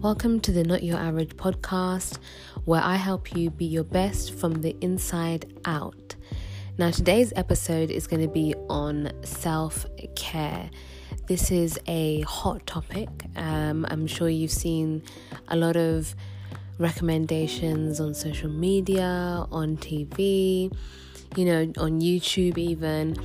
Welcome to the Not Your Average podcast, where I help you be your best from the inside out. Now, today's episode is going to be on self care. This is a hot topic. Um, I'm sure you've seen a lot of recommendations on social media, on TV, you know, on YouTube, even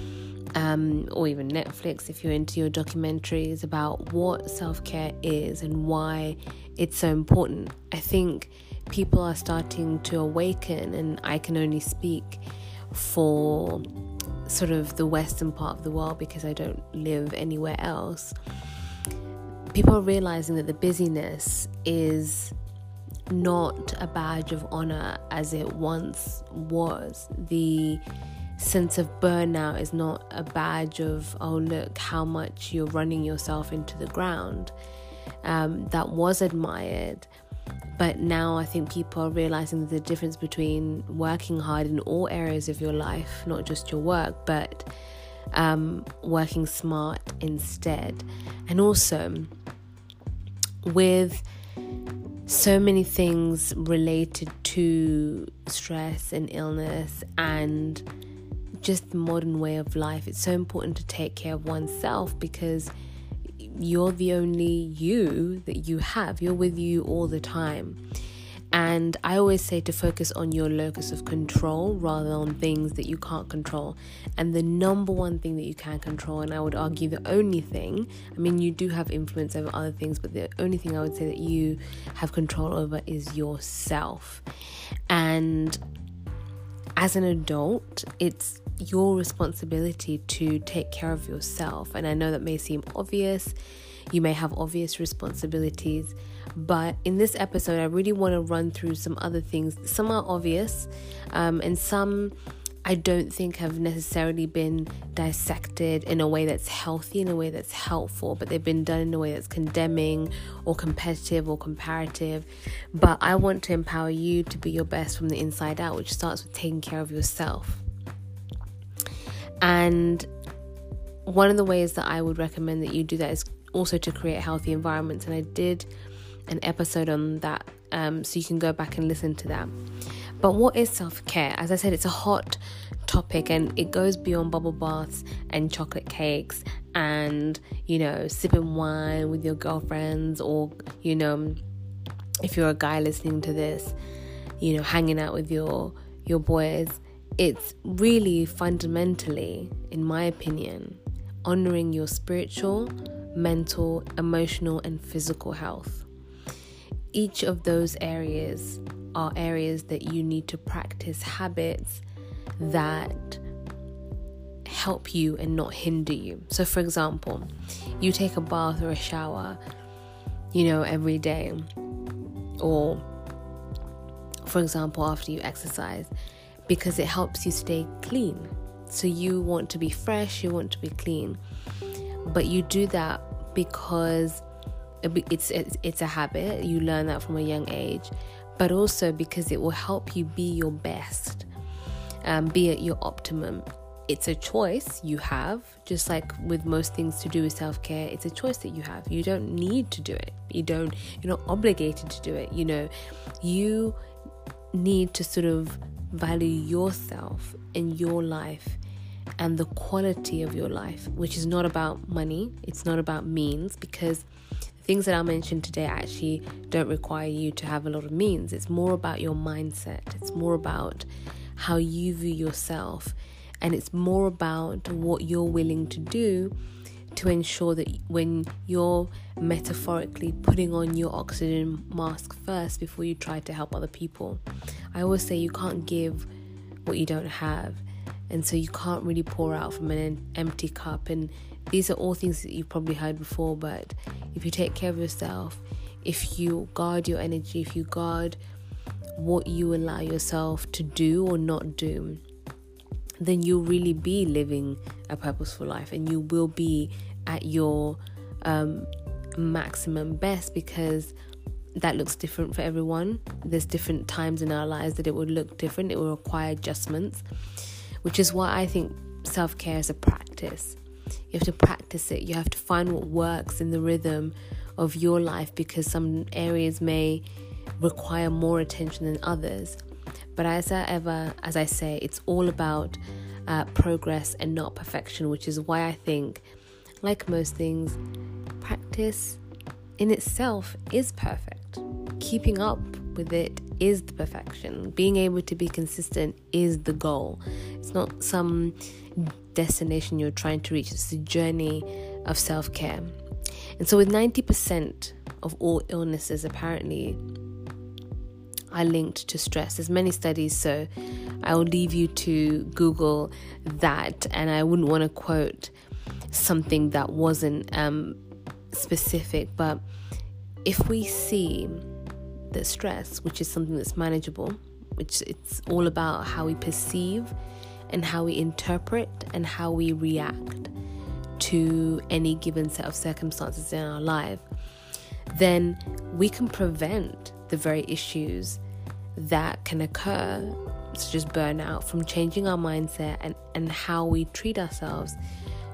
um, or even Netflix if you're into your documentaries about what self care is and why it's so important. I think people are starting to awaken, and I can only speak for sort of the western part of the world because I don't live anywhere else. People are realizing that the busyness is not a badge of honor as it once was. The sense of burnout is not a badge of, oh, look how much you're running yourself into the ground. Um, that was admired. But now I think people are realizing the difference between working hard in all areas of your life, not just your work, but um, working smart instead. And also, with so many things related to stress and illness and just the modern way of life. It's so important to take care of oneself because you're the only you that you have. You're with you all the time. And I always say to focus on your locus of control rather on things that you can't control. And the number one thing that you can control, and I would argue the only thing, I mean, you do have influence over other things, but the only thing I would say that you have control over is yourself. And as an adult, it's your responsibility to take care of yourself. And I know that may seem obvious, you may have obvious responsibilities, but in this episode, I really want to run through some other things. Some are obvious, um, and some I don't think have necessarily been dissected in a way that's healthy, in a way that's helpful, but they've been done in a way that's condemning or competitive or comparative. But I want to empower you to be your best from the inside out, which starts with taking care of yourself. And one of the ways that I would recommend that you do that is also to create healthy environments. And I did an episode on that, um, so you can go back and listen to that. But what is self care? As I said, it's a hot topic and it goes beyond bubble baths and chocolate cakes and, you know, sipping wine with your girlfriends or, you know, if you're a guy listening to this, you know, hanging out with your your boys. It's really fundamentally, in my opinion, honoring your spiritual, mental, emotional, and physical health. Each of those areas are areas that you need to practice habits that help you and not hinder you. So, for example, you take a bath or a shower, you know, every day, or for example, after you exercise, because it helps you stay clean. So, you want to be fresh, you want to be clean, but you do that because it's it's, a habit. You learn that from a young age, but also because it will help you be your best, um, be at your optimum. It's a choice you have, just like with most things to do with self care. It's a choice that you have. You don't need to do it. You don't. You're not obligated to do it. You know, you need to sort of value yourself and your life and the quality of your life, which is not about money. It's not about means because things that I mentioned today actually don't require you to have a lot of means. It's more about your mindset, it's more about how you view yourself, and it's more about what you're willing to do to ensure that when you're metaphorically putting on your oxygen mask first before you try to help other people. I always say you can't give what you don't have. And so you can't really pour out from an empty cup. And these are all things that you've probably heard before, but if you take care of yourself, if you guard your energy, if you guard what you allow yourself to do or not do, then you'll really be living a purposeful life and you will be at your um, maximum best because that looks different for everyone. There's different times in our lives that it would look different, it will require adjustments, which is why I think self care is a practice. You have to practice it. You have to find what works in the rhythm of your life because some areas may require more attention than others. But as I ever, as I say, it's all about uh, progress and not perfection, which is why I think, like most things, practice in itself is perfect. Keeping up with it is the perfection. Being able to be consistent is the goal. It's not some destination you're trying to reach, it's the journey of self care. And so, with 90% of all illnesses apparently are linked to stress. There's many studies, so I will leave you to Google that, and I wouldn't want to quote something that wasn't um, specific, but if we see that stress, which is something that's manageable, which it's all about how we perceive and how we interpret and how we react to any given set of circumstances in our life, then we can prevent the very issues that can occur, such as burnout, from changing our mindset and, and how we treat ourselves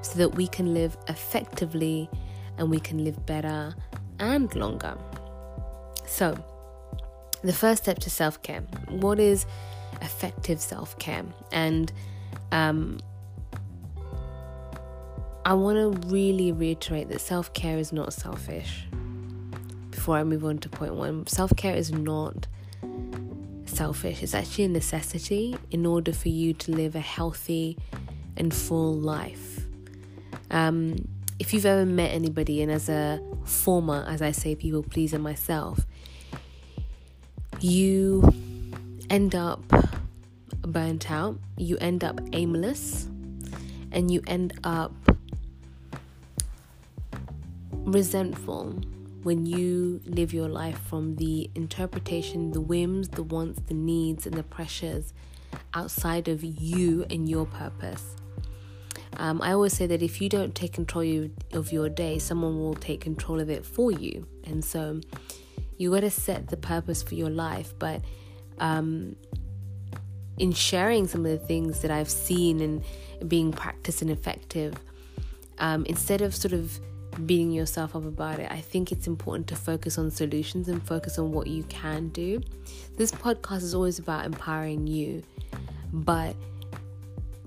so that we can live effectively and we can live better and longer. So, the first step to self care. What is effective self care? And um, I want to really reiterate that self care is not selfish. Before I move on to point one, self care is not selfish, it's actually a necessity in order for you to live a healthy and full life. Um, if you've ever met anybody, and as a former, as I say, people pleaser myself, you end up burnt out, you end up aimless, and you end up resentful when you live your life from the interpretation, the whims, the wants, the needs, and the pressures outside of you and your purpose. Um, I always say that if you don't take control of your day, someone will take control of it for you. And so you got to set the purpose for your life. But um, in sharing some of the things that I've seen and being practiced and effective, um, instead of sort of beating yourself up about it. I think it's important to focus on solutions and focus on what you can do. This podcast is always about empowering you, but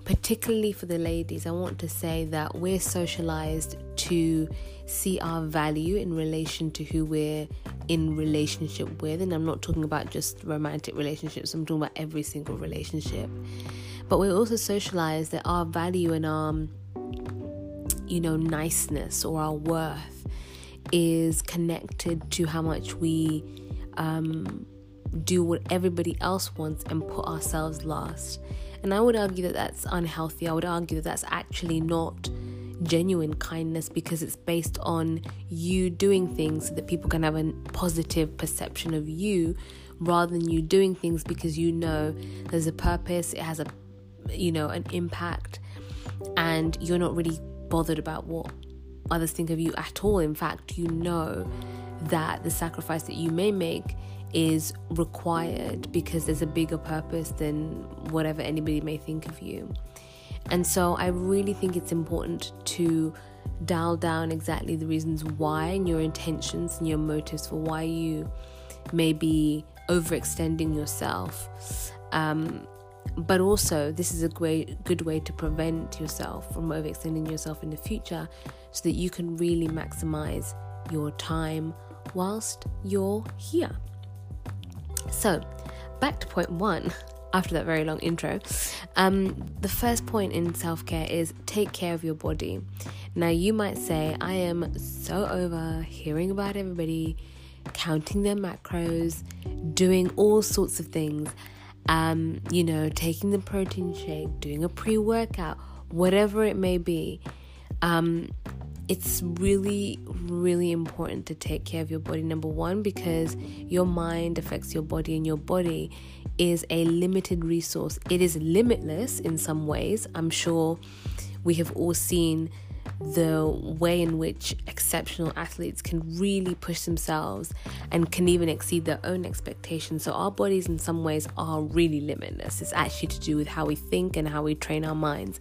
particularly for the ladies, I want to say that we're socialized to see our value in relation to who we're in relationship with. And I'm not talking about just romantic relationships, I'm talking about every single relationship. But we're also socialized that our value and our you know, niceness or our worth is connected to how much we um, do what everybody else wants and put ourselves last. And I would argue that that's unhealthy. I would argue that that's actually not genuine kindness because it's based on you doing things so that people can have a positive perception of you rather than you doing things because you know there's a purpose, it has a you know, an impact and you're not really bothered about what others think of you at all. In fact, you know that the sacrifice that you may make is required because there's a bigger purpose than whatever anybody may think of you. And so I really think it's important to dial down exactly the reasons why and your intentions and your motives for why you may be overextending yourself. Um, but also this is a great good way to prevent yourself from overextending yourself in the future so that you can really maximize your time whilst you're here so back to point one after that very long intro um, the first point in self-care is take care of your body now you might say i am so over hearing about everybody counting their macros doing all sorts of things um, you know, taking the protein shake, doing a pre workout, whatever it may be. Um, it's really, really important to take care of your body. Number one, because your mind affects your body, and your body is a limited resource. It is limitless in some ways. I'm sure we have all seen the way in which exceptional athletes can really push themselves and can even exceed their own expectations. So, our bodies, in some ways, are really limitless. It's actually to do with how we think and how we train our minds.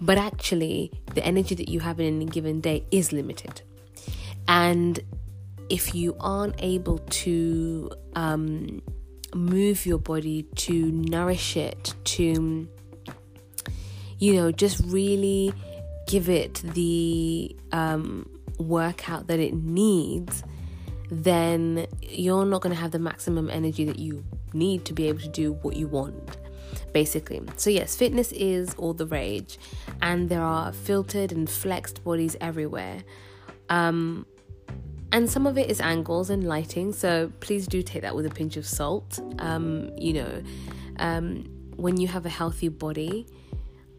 But actually, the energy that you have in any given day is limited. And if you aren't able to um, move your body, to nourish it, to, you know, just really give it the um, workout that it needs, then you're not going to have the maximum energy that you need to be able to do what you want basically. So, yes, fitness is all the rage, and there are filtered and flexed bodies everywhere. Um, and some of it is angles and lighting, so please do take that with a pinch of salt. Um, you know, um, when you have a healthy body,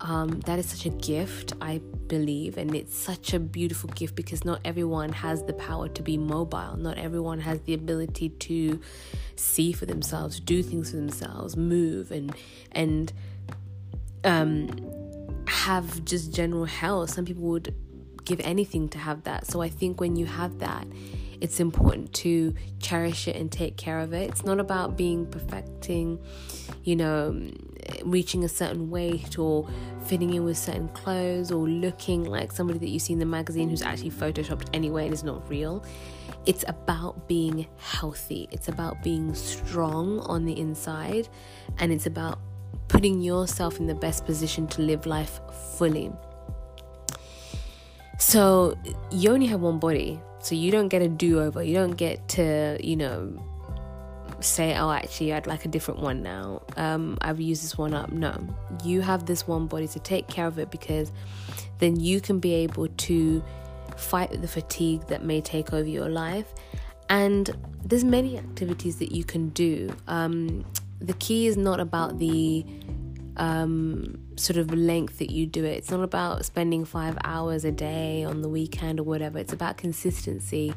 um, that is such a gift, I believe, and it's such a beautiful gift because not everyone has the power to be mobile. Not everyone has the ability to see for themselves, do things for themselves, move, and and um, have just general health. Some people would give anything to have that. So I think when you have that, it's important to cherish it and take care of it. It's not about being perfecting, you know, reaching a certain weight or fitting in with certain clothes or looking like somebody that you see in the magazine who's actually photoshopped anyway and is not real. It's about being healthy. It's about being strong on the inside and it's about putting yourself in the best position to live life fully. So, you only have one body. So you don't get a do over. You don't get to, you know, say, oh, actually, I'd like a different one now. Um, I've used this one up. No, you have this one body to take care of it because then you can be able to fight the fatigue that may take over your life. And there's many activities that you can do. Um, the key is not about the um, sort of length that you do it. It's not about spending five hours a day on the weekend or whatever. It's about consistency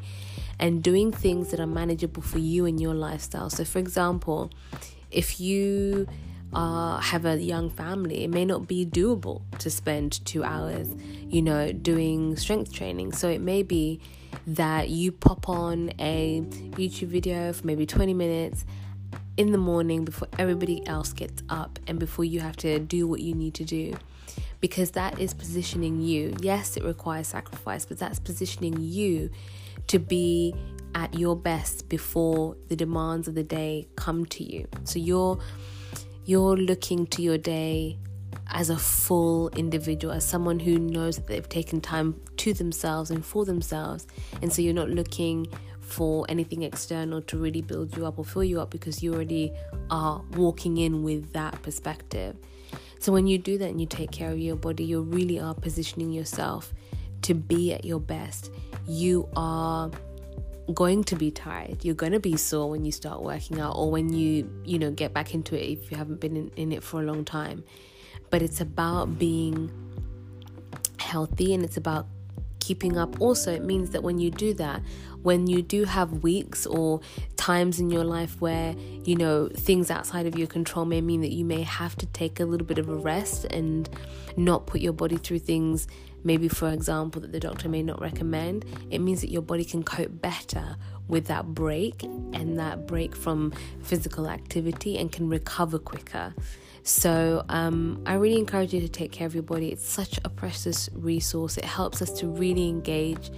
and doing things that are manageable for you and your lifestyle. So, for example, if you uh, have a young family, it may not be doable to spend two hours, you know, doing strength training. So, it may be that you pop on a YouTube video for maybe 20 minutes in the morning before everybody else gets up and before you have to do what you need to do. Because that is positioning you. Yes, it requires sacrifice, but that's positioning you to be at your best before the demands of the day come to you. So you're you're looking to your day as a full individual, as someone who knows that they've taken time to themselves and for themselves. And so you're not looking for anything external to really build you up or fill you up because you already are walking in with that perspective. So when you do that and you take care of your body, you really are positioning yourself to be at your best. You are going to be tired. You're going to be sore when you start working out or when you, you know, get back into it if you haven't been in, in it for a long time. But it's about being healthy and it's about keeping up. Also, it means that when you do that, when you do have weeks or times in your life where, you know, things outside of your control may mean that you may have to take a little bit of a rest and not put your body through things, maybe for example, that the doctor may not recommend, it means that your body can cope better with that break and that break from physical activity and can recover quicker. So, um, I really encourage you to take care of your body. It's such a precious resource. It helps us to really engage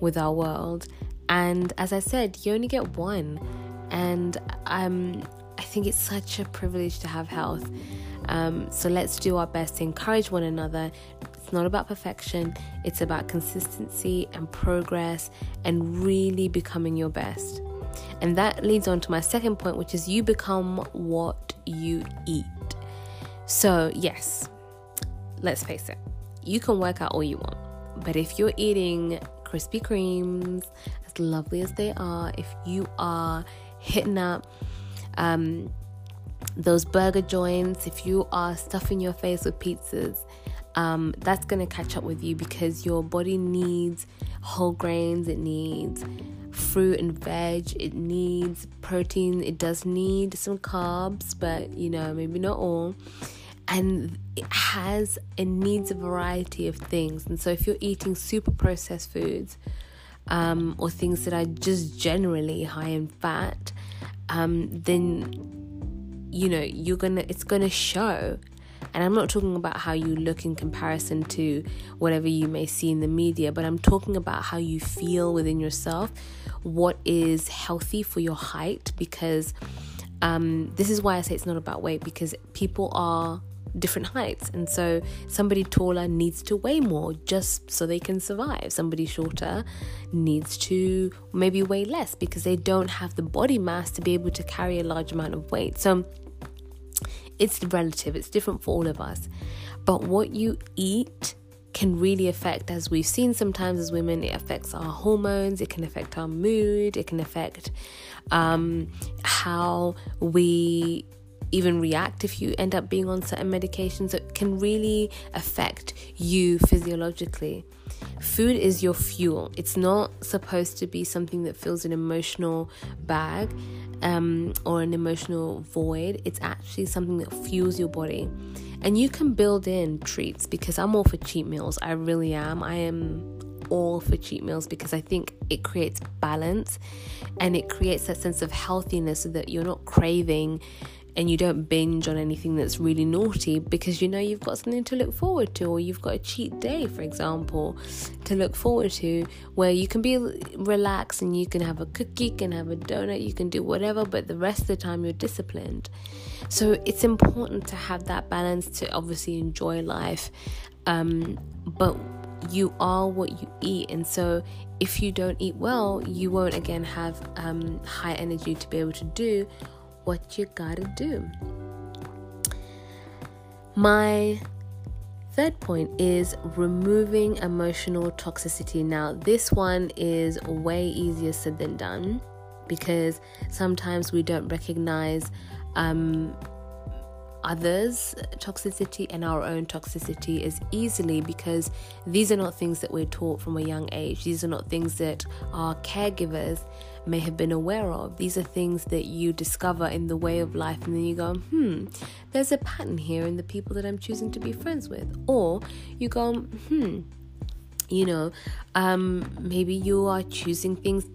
with our world and as I said, you only get one. And um, I think it's such a privilege to have health. Um, so let's do our best to encourage one another. It's not about perfection, it's about consistency and progress and really becoming your best. And that leads on to my second point, which is you become what you eat. So, yes, let's face it, you can work out all you want, but if you're eating Krispy Kremes, as lovely as they are, if you are hitting up um, those burger joints, if you are stuffing your face with pizzas, um, that's going to catch up with you because your body needs whole grains, it needs fruit and veg, it needs protein, it does need some carbs, but you know, maybe not all and it has and needs a variety of things. And so if you're eating super processed foods um, or things that are just generally high in fat um, then you know you're gonna it's gonna show. And I'm not talking about how you look in comparison to whatever you may see in the media, but I'm talking about how you feel within yourself what is healthy for your height because um, this is why I say it's not about weight because people are different heights. And so somebody taller needs to weigh more just so they can survive. Somebody shorter needs to maybe weigh less because they don't have the body mass to be able to carry a large amount of weight. So it's relative, it's different for all of us. But what you eat can really affect, as we've seen sometimes as women, it affects our hormones, it can affect our mood, it can affect um, how we even react if you end up being on certain medications. that can really affect you physiologically. Food is your fuel. It's not supposed to be something that fills an emotional bag um, or an emotional void. It's actually something that fuels your body. And you can build in treats because I'm all for cheat meals. I really am. I am all for cheat meals because I think it creates balance and it creates that sense of healthiness so that you're not craving and you don't binge on anything that's really naughty because you know you've got something to look forward to, or you've got a cheat day, for example, to look forward to where you can be relaxed and you can have a cookie, you can have a donut, you can do whatever, but the rest of the time you're disciplined. So it's important to have that balance to obviously enjoy life, um, but you are what you eat, and so if you don't eat well, you won't again have um, high energy to be able to do what you gotta do. My third point is removing emotional toxicity. Now, this one is way easier said than done because sometimes we don't recognize um, others' toxicity and our own toxicity as easily because these are not things that we're taught from a young age. These are not things that our caregivers may have been aware of. These are things that you discover in the way of life, and then you go, hmm, there's a pattern here in the people that I'm choosing to be friends with. Or you go, hmm, you know, um, maybe you are choosing things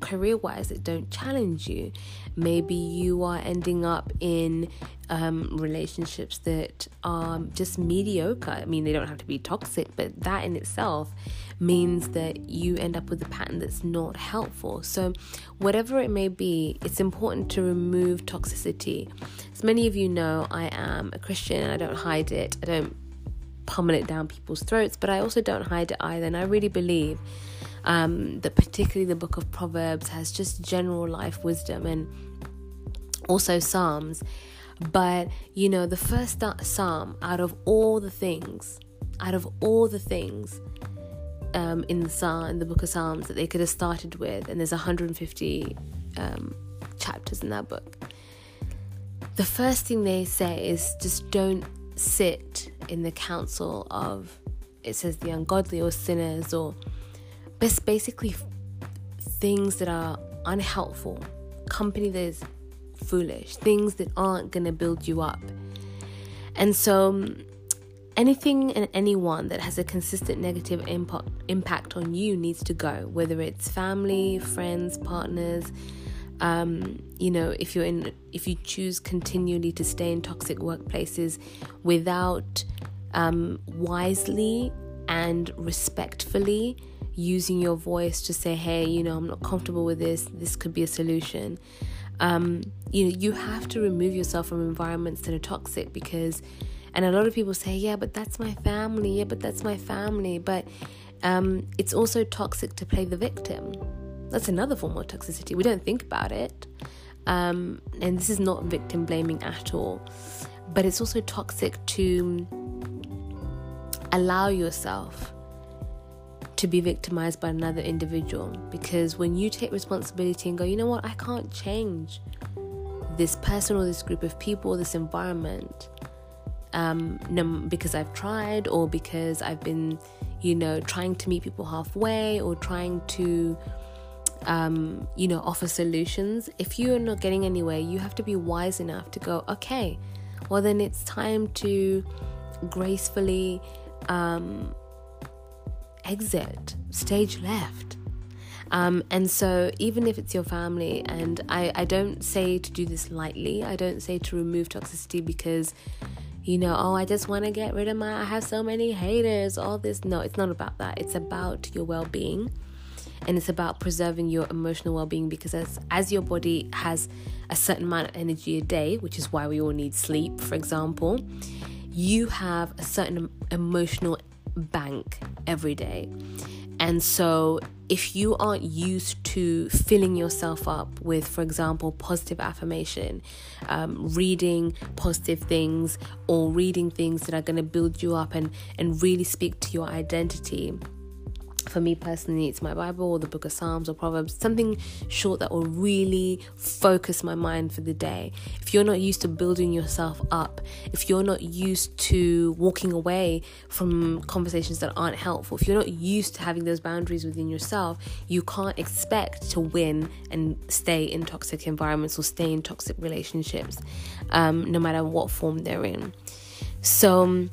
career wise that don't challenge you. Maybe you are ending up in um, relationships that are just mediocre. I mean, they don't have to be toxic, but that in itself means that you end up with a pattern that's not helpful. So, whatever it may be, it's important to remove toxicity. As many of you know, I am a Christian and I don't hide it. I don't pummel it down people's throats, but I also don't hide it either. And I really believe um, that particularly the book of Proverbs has just general life wisdom and also Psalms. But you know, the first psalm out of all the things, out of all the things um, in the psalm, in the book of Psalms that they could have started with, and there's 150 um, chapters in that book. The first thing they say is just don't sit in the counsel of, it says the ungodly or sinners or but basically things that are unhelpful, company that is foolish, things that aren't going to build you up. And so, anything and anyone that has a consistent negative impact, impact on you needs to go, whether it's family, friends, partners. Um, you know, if you're in, if you choose continually to stay in toxic workplaces without um, wisely and respectfully using your voice to say, hey, you know, I'm not comfortable with this, this could be a solution. Um, you know, you have to remove yourself from environments that are toxic because, and a lot of people say, yeah, but that's my family, yeah, but that's my family. But um, it's also toxic to play the victim. That's another form of toxicity. We don't think about it. Um, and this is not victim blaming at all. But it's also toxic to allow yourself to be victimized by another individual because when you take responsibility and go, you know what, I can't change this person or this group of people, this environment, um, because I've tried or because I've been, you know, trying to meet people halfway or trying to, um, you know, offer solutions. If you're not getting anywhere, you have to be wise enough to go, okay, well, then it's time to gracefully um, exit, stage left. Um, and so, even if it's your family, and I, I don't say to do this lightly, I don't say to remove toxicity because, you know, oh, I just want to get rid of my, I have so many haters, all this. No, it's not about that. It's about your well being. and it's about preserving your emotional well-being because as as your body has a certain amount of energy a day which is why we all need sleep for example you have a certain emotional bank every day. And so if you aren't used to filling yourself up with, for example, positive affirmation, um, reading positive things, or reading things that are going to build you up and, and really speak to your identity, for me personally, it's my Bible or the book of Psalms or Proverbs, something short that will really focus my mind for the day. If you're not used to building yourself up, if you're not used to walking away from conversations that aren't helpful, if you're not used to having those boundaries within yourself, you can't expect to win and stay in toxic environments or stay in toxic relationships, um, no matter what form they're in. So,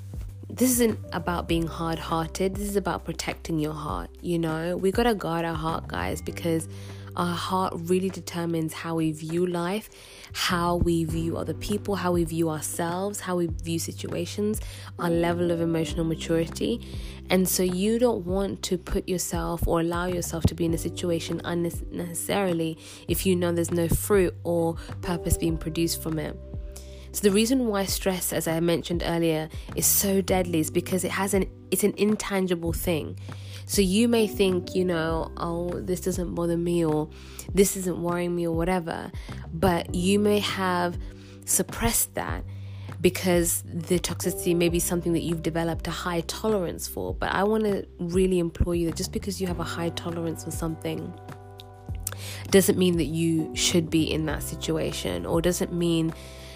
this isn't about being hard hearted. This is about protecting your heart. You know, we got to guard our heart, guys, because our heart really determines how we view life, how we view other people, how we view ourselves, how we view situations, our level of emotional maturity. And so you don't want to put yourself or allow yourself to be in a situation unnecessarily if you know there's no fruit or purpose being produced from it. So the reason why stress, as I mentioned earlier, is so deadly is because it has an it's an intangible thing. So you may think, you know, oh, this doesn't bother me or this isn't worrying me or whatever, but you may have suppressed that because the toxicity may be something that you've developed a high tolerance for. But I want to really implore you that just because you have a high tolerance for something doesn't mean that you should be in that situation or doesn't mean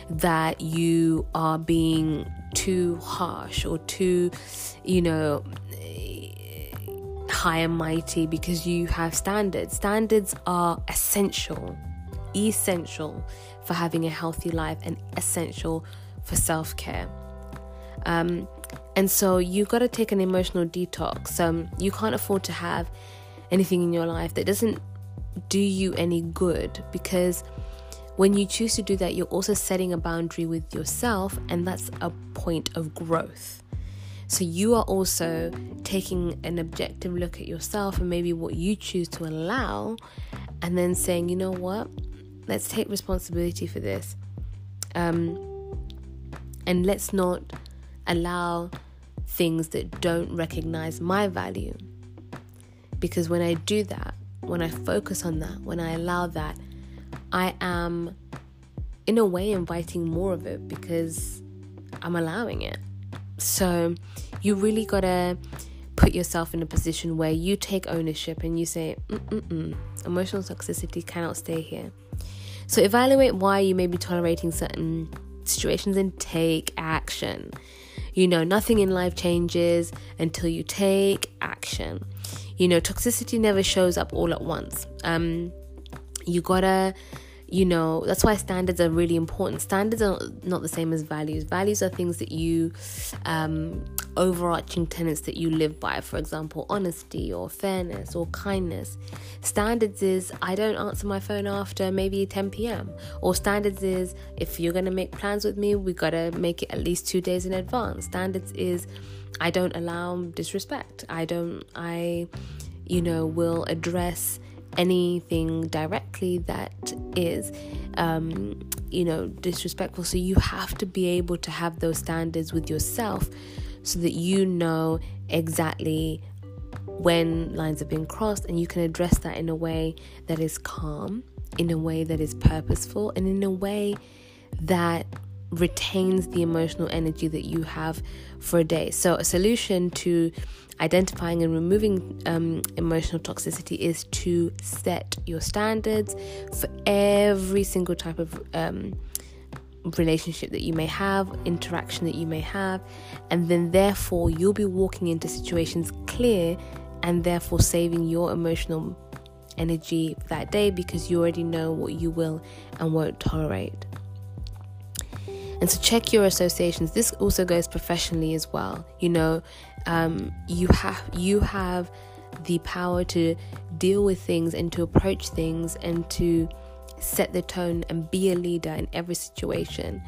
that you are being too harsh or too, you know, high and mighty because you have standards. Standards are essential, essential for having a healthy life and essential for self care. Um, and so you've got to take an emotional detox. Um, you can't afford to have anything in your life that doesn't do you any good because when you choose to do that, you're also setting a boundary with yourself, and that's a point of growth. So you are also taking an objective look at yourself and maybe what you choose to allow, and then saying, you know what, let's take responsibility for this. Um, and let's not allow things that don't recognize my value. Because when I do that, when I focus on that, when I allow that, I am, in a way, inviting more of it because I'm allowing it. So you really gotta put yourself in a position where you take ownership and you say, Mm-mm-mm, emotional toxicity cannot stay here. So evaluate why you may be tolerating certain situations and take action. You know, nothing in life changes until you take action. You know, toxicity never shows up all at once. Um, you gotta you know that's why standards are really important. Standards are not the same as values. Values are things that you um, overarching tenets that you live by. For example honesty or fairness or kindness. Standards is i don't answer my phone after maybe 10 p.m or standards is if you're going to make plans with me we got to make it at least two days in advance. Standards is i don't allow disrespect. I don't i you know will address anything directly that is um, you know disrespectful. So you have to be able to have those standards with yourself so that you know exactly when lines have been crossed and you can address that in a way that is calm in a way that is purposeful and in a way that retains the emotional energy that you have for a day. So, a solution to identifying and removing um, emotional toxicity is to set your standards for every single type of um, relationship that you may have, interaction that you may have, and then therefore you'll be walking into situations clear and therefore saving your emotional energy that day because you already know what you will and won't tolerate. And so check your associations. This also goes professionally as well. You know, um, you have you have the power to deal with things and to approach things and to set the tone and be a leader in every situation.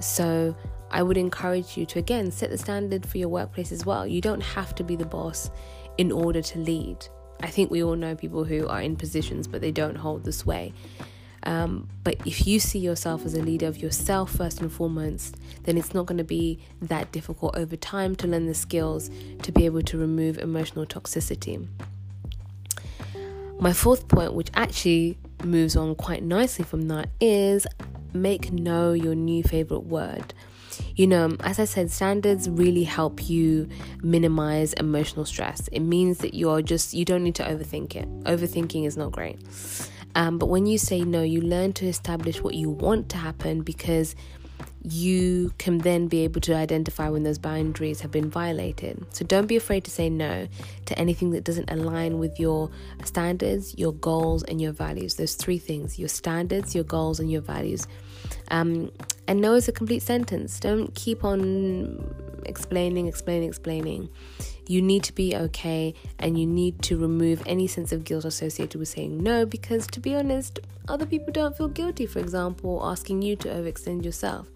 So I would encourage you to again set the standard for your workplace as well. You don't have to be the boss in order to lead. I think we all know people who are in positions but they don't hold the sway. Um, but if you see yourself as a leader of yourself first and foremost, then it's not going to be that difficult over time to learn the skills to be able to remove emotional toxicity. My fourth point, which actually moves on quite nicely from that, is make no your new favorite word. You know, as I said, standards really help you minimize emotional stress. It means that you're just, you don't need to overthink it. Overthinking is not great. Um, but when you say no, you learn to establish what you want to happen because you can then be able to identify when those boundaries have been violated. So don't be afraid to say no to anything that doesn't align with your standards, your goals, and your values. Those three things your standards, your goals, and your values. Um, and no is a complete sentence. Don't keep on explaining, explaining, explaining. You need to be okay and you need to remove any sense of guilt associated with saying no because, to be honest, other people don't feel guilty, for example, asking you to overextend yourself.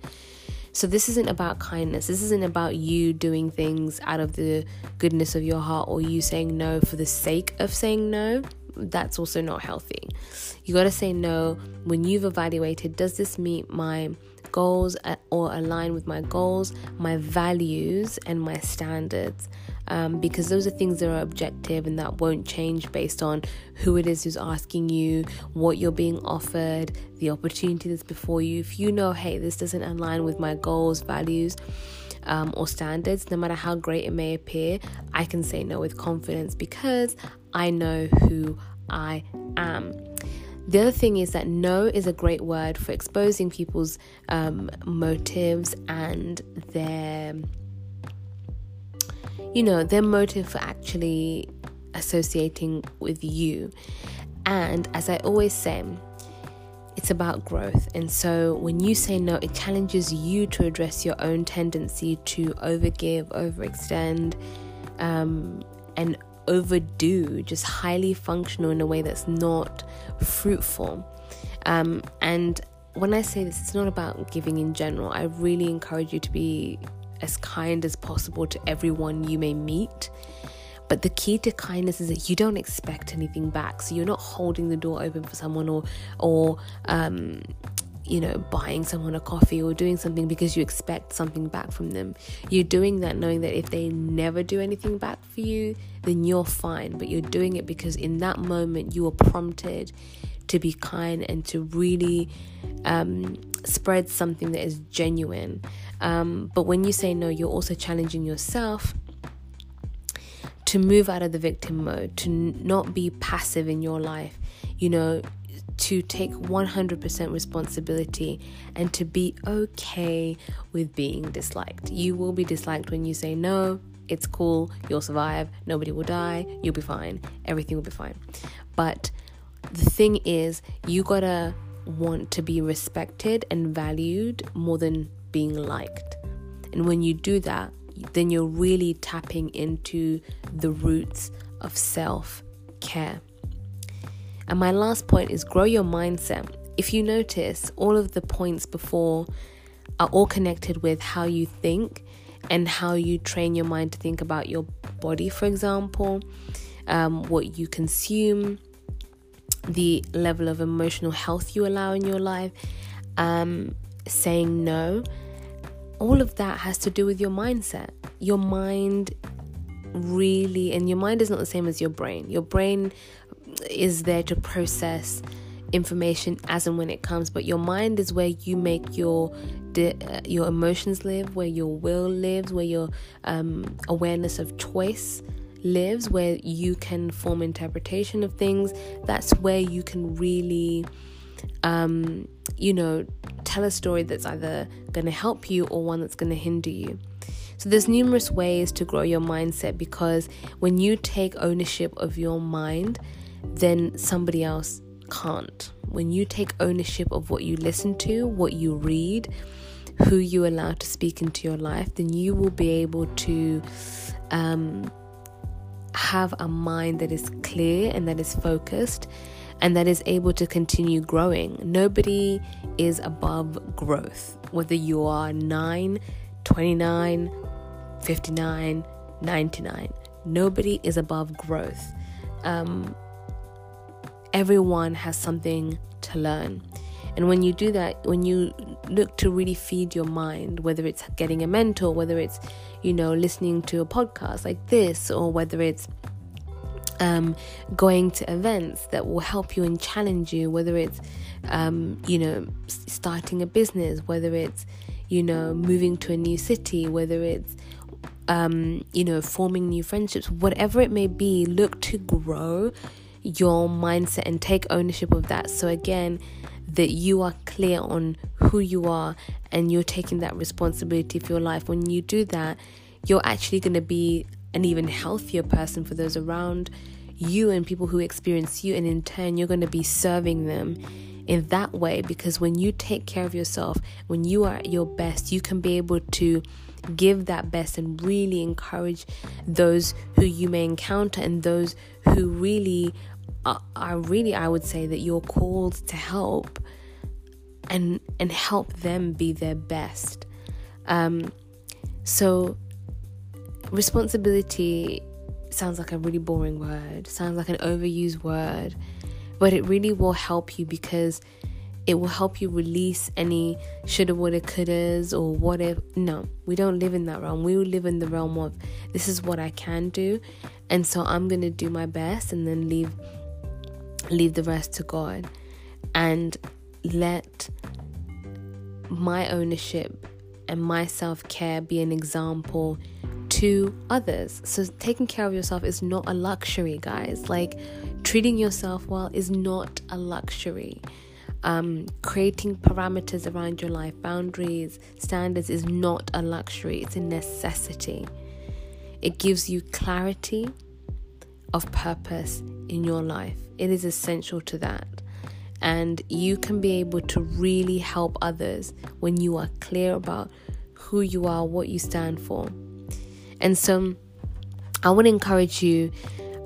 So, this isn't about kindness. This isn't about you doing things out of the goodness of your heart or you saying no for the sake of saying no. That's also not healthy. You got to say no when you've evaluated does this meet my goals uh, or align with my goals, my values, and my standards. Um, because those are things that are objective and that won't change based on who it is who's asking you, what you're being offered, the opportunity that's before you. If you know, hey, this doesn't align with my goals, values, um, or standards, no matter how great it may appear, I can say no with confidence because I know who I am. The other thing is that no is a great word for exposing people's um, motives and their, you know, their motive for actually associating with you. And as I always say, it's about growth. And so when you say no, it challenges you to address your own tendency to overgive, overextend, um, and overdo, just highly functional in a way that's not fruitful. Um, and when I say this, it's not about giving in general. I really encourage you to be as kind as possible to everyone you may meet. But the key to kindness is that you don't expect anything back. So you're not holding the door open for someone or or um, you know, buying someone a coffee or doing something because you expect something back from them. You're doing that knowing that if they never do anything back for you, then you're fine. But you're doing it because in that moment you are prompted to be kind and to really um, spread something that is genuine. Um, but when you say no, you're also challenging yourself to move out of the victim mode, to not be passive in your life. You know, to take 100% responsibility and to be okay with being disliked. You will be disliked when you say no, it's cool, you'll survive, nobody will die, you'll be fine, everything will be fine. But the thing is, you gotta want to be respected and valued more than being liked. And when you do that, then you're really tapping into the roots of self care. And my last point is grow your mindset. If you notice, all of the points before are all connected with how you think and how you train your mind to think about your body, for example, um, what you consume, the level of emotional health you allow in your life, um, saying no. All of that has to do with your mindset. Your mind really, and your mind is not the same as your brain. Your brain is there to process information as and when it comes but your mind is where you make your uh, your emotions live where your will lives where your um, awareness of choice lives where you can form interpretation of things that's where you can really um, you know tell a story that's either going to help you or one that's going to hinder you so there's numerous ways to grow your mindset because when you take ownership of your mind then somebody else can't. When you take ownership of what you listen to, what you read, who you allow to speak into your life, then you will be able to um, have a mind that is clear and that is focused and that is able to continue growing. Nobody is above growth, whether you are 9, 29, 59, 99. Nobody is above growth um, everyone has something to learn. And when you do that, when you look to really feed your mind, whether it's getting a mentor, whether it's, you know, listening to a podcast like this, or whether it's um, going to events that will help you and challenge you, whether it's, um, you know, starting a business, whether it's, you know, moving to a new city, whether it's, um, you know, forming new friendships, whatever it may be, look to grow your mindset and take ownership of that. So, again, that you are clear on who you are and you're taking that responsibility for your life. When you do that, you're actually going to be an even healthier person for those around you and people who experience you, and in turn, you're going to be serving them in that way because when you take care of yourself, when you are at your best, you can be able to give that best and really encourage those who you may encounter and those who really are, are really I would say that you're called to help and and help them be their best. Um, so responsibility sounds like a really boring word, sounds like an overused word, but it really will help you because it will help you release any shoulda, woulda, couldas, or what if. No, we don't live in that realm. We live in the realm of this is what I can do, and so I'm gonna do my best, and then leave leave the rest to God, and let my ownership and my self care be an example to others. So, taking care of yourself is not a luxury, guys. Like, treating yourself well is not a luxury. Um, creating parameters around your life, boundaries, standards is not a luxury, it's a necessity. It gives you clarity of purpose in your life, it is essential to that. And you can be able to really help others when you are clear about who you are, what you stand for. And so I want to encourage you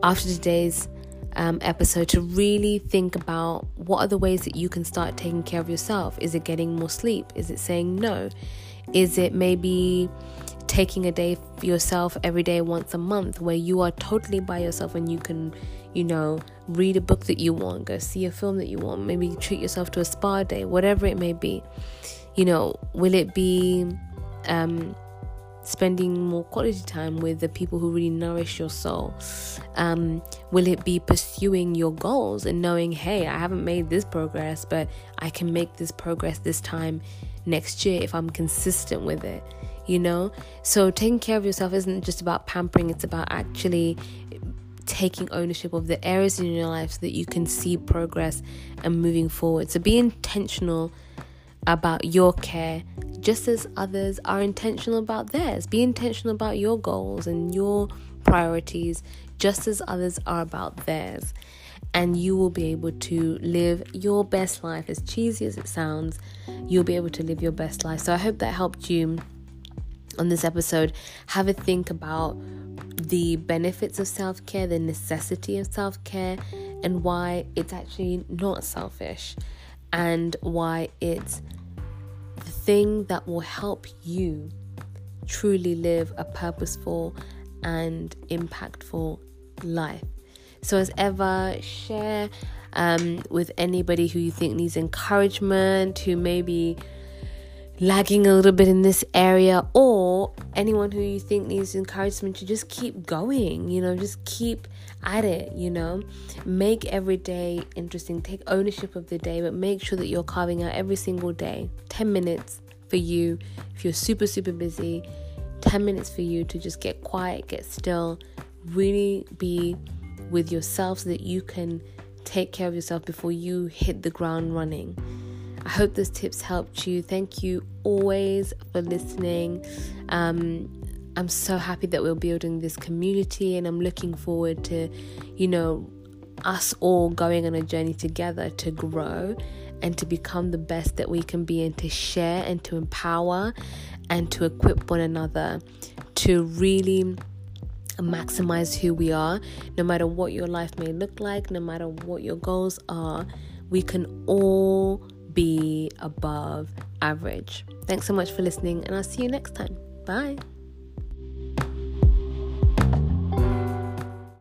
after today's um, episode to really think about what are the ways that you can start taking care of yourself. Is it getting more sleep? Is it saying no? Is it maybe taking a day for yourself every day once a month where you are totally by yourself and you can, you know, read a book that you want, go see a film that you want, maybe treat yourself to a spa day, whatever it may be. You know, will it be um, spending more quality time with the people who really nourish your soul? Um, will it be pursuing your goals and knowing, hey, I haven't made this progress, but I can make this progress this time next year if I'm consistent with it? You know, so taking care of yourself isn't just about pampering, it's about actually taking ownership of the areas in your life so that you can see progress and moving forward. So be intentional about your care just as others are intentional about theirs. Be intentional about your goals and your priorities just as others are about theirs. And you will be able to live your best life. As cheesy as it sounds, you'll be able to live your best life. So I hope that helped you on this episode. Have a think about the benefits of self care, the necessity of self care, and why it's actually not selfish, and why it's the thing that will help you truly live a purposeful and impactful life. So, as ever, share um, with anybody who you think needs encouragement, who maybe lagging a little bit in this area or anyone who you think needs encouragement to just keep going you know just keep at it you know? Make every day interesting. Take ownership of the day but make sure that you're carving out every single day. 10 minutes for you if you're super super busy 10 minutes for you to just get quiet get still. Really be with yourself so that you can take care of yourself before you hit the ground running. I hope those tips helped you. Thank you always for listening. Um, I'm so happy that we're building this community, and I'm looking forward to, you know, us all going on a journey together to grow and to become the best that we can be, and to share and to empower and to equip one another to really maximize who we are, no matter what your life may look like, no matter what your goals are. We can all be above average. Thanks so much for listening, and I'll see you next time. Bye.